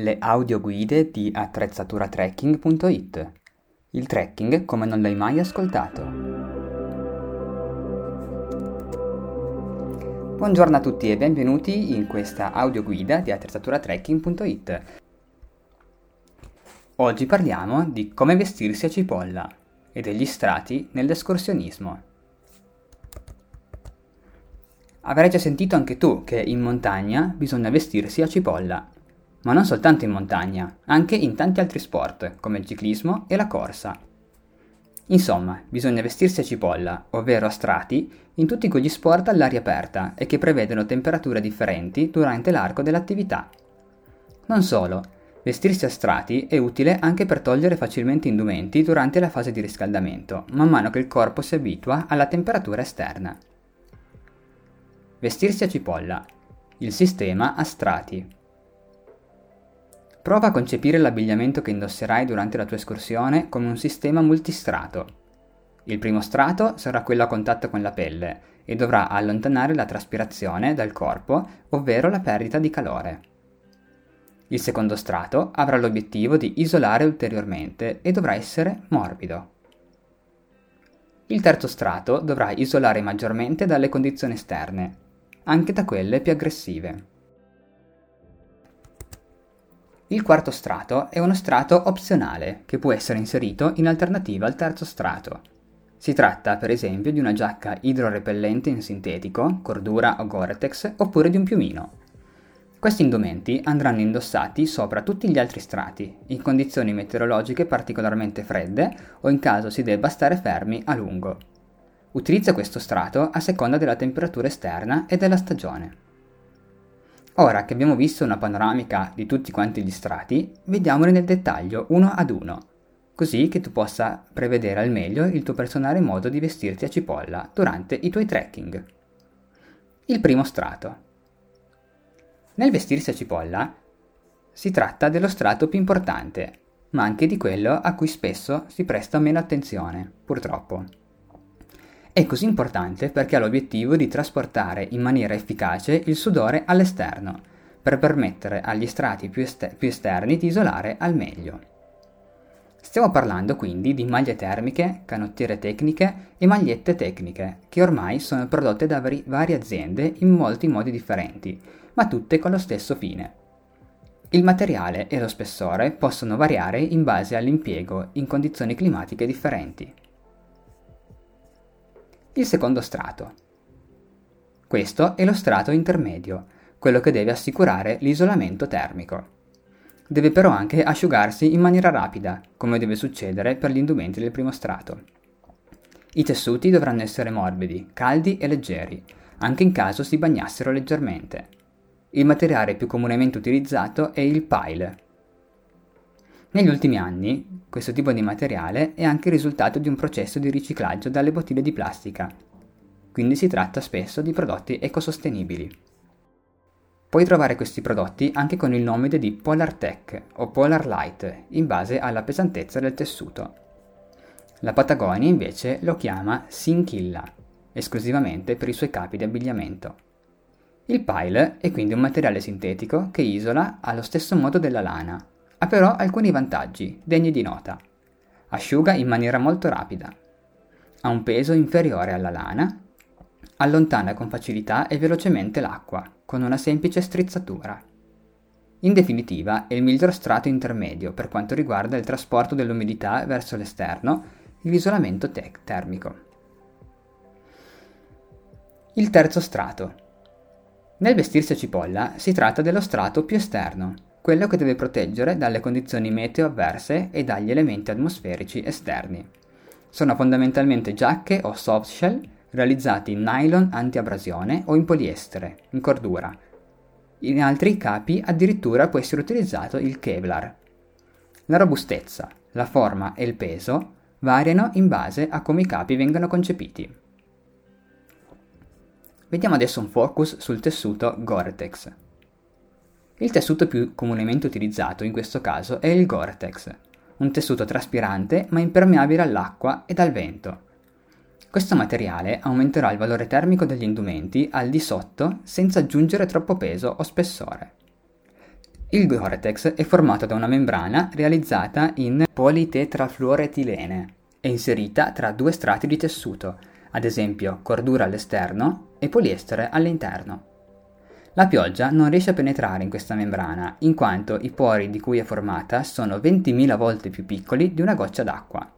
Le audioguide di attrezzaturatrekking.it Il trekking come non l'hai mai ascoltato. Buongiorno a tutti e benvenuti in questa audioguida di attrezzaturatrekking.it. Oggi parliamo di come vestirsi a cipolla e degli strati nell'escursionismo. Avrai già sentito anche tu che in montagna bisogna vestirsi a cipolla ma non soltanto in montagna, anche in tanti altri sport, come il ciclismo e la corsa. Insomma, bisogna vestirsi a cipolla, ovvero a strati, in tutti quegli sport all'aria aperta e che prevedono temperature differenti durante l'arco dell'attività. Non solo, vestirsi a strati è utile anche per togliere facilmente indumenti durante la fase di riscaldamento, man mano che il corpo si abitua alla temperatura esterna. Vestirsi a cipolla. Il sistema a strati. Prova a concepire l'abbigliamento che indosserai durante la tua escursione come un sistema multistrato. Il primo strato sarà quello a contatto con la pelle e dovrà allontanare la traspirazione dal corpo, ovvero la perdita di calore. Il secondo strato avrà l'obiettivo di isolare ulteriormente e dovrà essere morbido. Il terzo strato dovrà isolare maggiormente dalle condizioni esterne, anche da quelle più aggressive. Il quarto strato è uno strato opzionale che può essere inserito in alternativa al terzo strato. Si tratta, per esempio, di una giacca idrorepellente in sintetico, cordura o Gore-Tex, oppure di un piumino. Questi indumenti andranno indossati sopra tutti gli altri strati, in condizioni meteorologiche particolarmente fredde o in caso si debba stare fermi a lungo. Utilizza questo strato a seconda della temperatura esterna e della stagione. Ora che abbiamo visto una panoramica di tutti quanti gli strati, vediamoli nel dettaglio uno ad uno, così che tu possa prevedere al meglio il tuo personale modo di vestirti a cipolla durante i tuoi trekking. Il primo strato. Nel vestirsi a cipolla si tratta dello strato più importante, ma anche di quello a cui spesso si presta meno attenzione, purtroppo. È così importante perché ha l'obiettivo di trasportare in maniera efficace il sudore all'esterno, per permettere agli strati più, ester- più esterni di isolare al meglio. Stiamo parlando quindi di maglie termiche, canottiere tecniche e magliette tecniche, che ormai sono prodotte da vari- varie aziende in molti modi differenti, ma tutte con lo stesso fine. Il materiale e lo spessore possono variare in base all'impiego in condizioni climatiche differenti il secondo strato. Questo è lo strato intermedio, quello che deve assicurare l'isolamento termico. Deve però anche asciugarsi in maniera rapida, come deve succedere per gli indumenti del primo strato. I tessuti dovranno essere morbidi, caldi e leggeri, anche in caso si bagnassero leggermente. Il materiale più comunemente utilizzato è il pile, negli ultimi anni, questo tipo di materiale è anche il risultato di un processo di riciclaggio dalle bottiglie di plastica, quindi si tratta spesso di prodotti ecosostenibili. Puoi trovare questi prodotti anche con il nome di Polar Tech o Polar Light, in base alla pesantezza del tessuto. La Patagonia invece lo chiama Sinchilla, esclusivamente per i suoi capi di abbigliamento. Il pile è quindi un materiale sintetico che isola allo stesso modo della lana, ha però alcuni vantaggi, degni di nota. Asciuga in maniera molto rapida. Ha un peso inferiore alla lana. Allontana con facilità e velocemente l'acqua, con una semplice strizzatura. In definitiva, è il miglior strato intermedio per quanto riguarda il trasporto dell'umidità verso l'esterno e l'isolamento te- termico. Il terzo strato. Nel vestirsi a cipolla si tratta dello strato più esterno, quello che deve proteggere dalle condizioni meteo avverse e dagli elementi atmosferici esterni. Sono fondamentalmente giacche o soft shell realizzati in nylon anti-abrasione o in poliestere, in cordura. In altri capi addirittura può essere utilizzato il Kevlar. La robustezza, la forma e il peso variano in base a come i capi vengano concepiti. Vediamo adesso un focus sul tessuto Gore-Tex. Il tessuto più comunemente utilizzato in questo caso è il Gore-Tex, un tessuto traspirante ma impermeabile all'acqua ed al vento. Questo materiale aumenterà il valore termico degli indumenti al di sotto senza aggiungere troppo peso o spessore. Il Gore-Tex è formato da una membrana realizzata in politetrafluoretilene e inserita tra due strati di tessuto, ad esempio cordura all'esterno e poliestere all'interno. La pioggia non riesce a penetrare in questa membrana, in quanto i pori di cui è formata sono 20.000 volte più piccoli di una goccia d'acqua.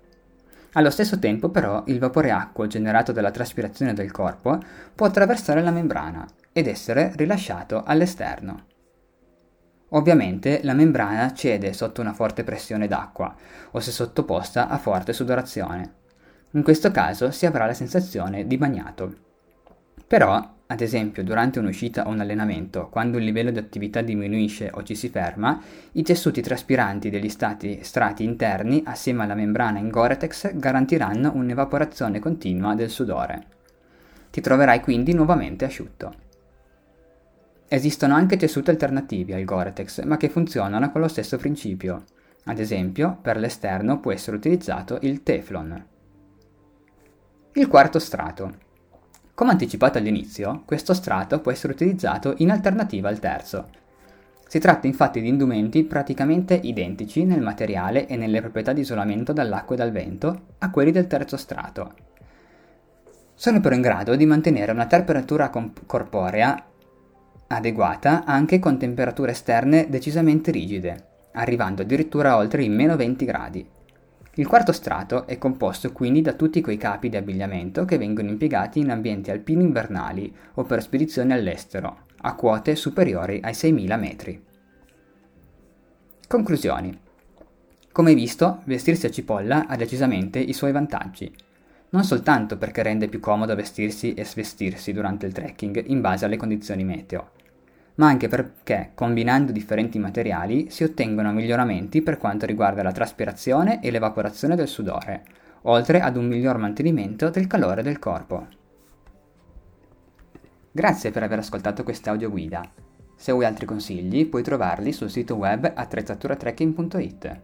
Allo stesso tempo però il vapore acqueo generato dalla traspirazione del corpo può attraversare la membrana ed essere rilasciato all'esterno. Ovviamente la membrana cede sotto una forte pressione d'acqua o se sottoposta a forte sudorazione. In questo caso si avrà la sensazione di bagnato. Però, ad esempio, durante un'uscita o un allenamento, quando il livello di attività diminuisce o ci si ferma, i tessuti traspiranti degli stati, strati interni, assieme alla membrana in Gore-Tex, garantiranno un'evaporazione continua del sudore. Ti troverai quindi nuovamente asciutto. Esistono anche tessuti alternativi al Gore-Tex, ma che funzionano con lo stesso principio. Ad esempio, per l'esterno può essere utilizzato il Teflon. Il quarto strato. Come anticipato all'inizio, questo strato può essere utilizzato in alternativa al terzo. Si tratta infatti di indumenti praticamente identici nel materiale e nelle proprietà di isolamento dall'acqua e dal vento a quelli del terzo strato. Sono però in grado di mantenere una temperatura comp- corporea adeguata anche con temperature esterne decisamente rigide, arrivando addirittura oltre i meno 20 gradi. Il quarto strato è composto quindi da tutti quei capi di abbigliamento che vengono impiegati in ambienti alpini invernali o per spedizioni all'estero, a quote superiori ai 6.000 metri. Conclusioni. Come visto, vestirsi a cipolla ha decisamente i suoi vantaggi. Non soltanto perché rende più comodo vestirsi e svestirsi durante il trekking in base alle condizioni meteo, ma anche perché combinando differenti materiali si ottengono miglioramenti per quanto riguarda la traspirazione e l'evaporazione del sudore, oltre ad un miglior mantenimento del calore del corpo. Grazie per aver ascoltato questa audioguida. Se vuoi altri consigli puoi trovarli sul sito web attrezzaturatrekking.it,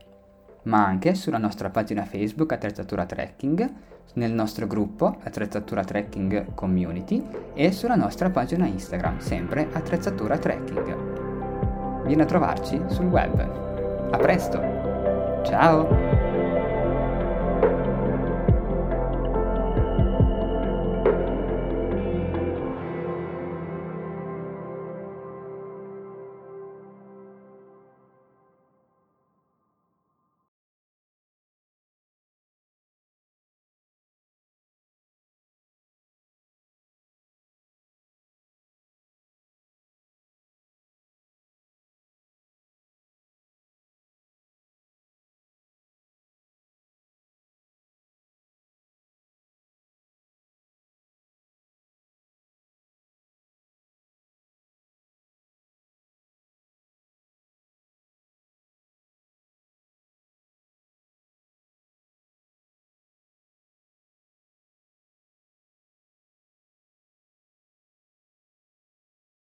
ma anche sulla nostra pagina Facebook Attrezzatura Trekking nel nostro gruppo Attrezzatura Trekking Community e sulla nostra pagina Instagram, sempre Attrezzatura Trekking. Vieni a trovarci sul web. A presto! Ciao!